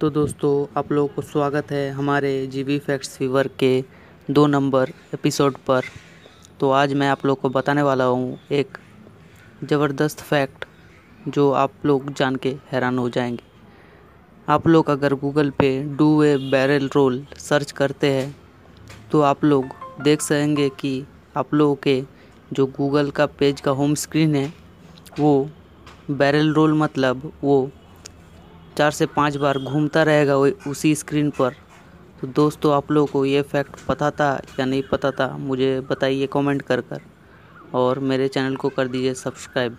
तो दोस्तों, आप लोगों को स्वागत है हमारे जीवी फैक्ट्स फीवर के दो नंबर एपिसोड पर। तो आज मैं आप लोग को बताने वाला हूँ एक ज़बरदस्त फैक्ट जो आप लोग जान के हैरान हो जाएँगे। आप लोग अगर गूगल पे do a barrel roll search करते हैं तो आप लोग देख सकेंगे कि आप लोगों के जो गूगल का पेज का होम स्क्रीन है, वो बैरल रोल मतलब वो चार से पाँच बार घूमता रहेगा उसी स्क्रीन पर। तो दोस्तों, आप लोगों को ये फैक्ट पता था या नहीं पता था, मुझे बताइए कमेंट कर कर। और मेरे चैनल को कर दीजिए सब्सक्राइब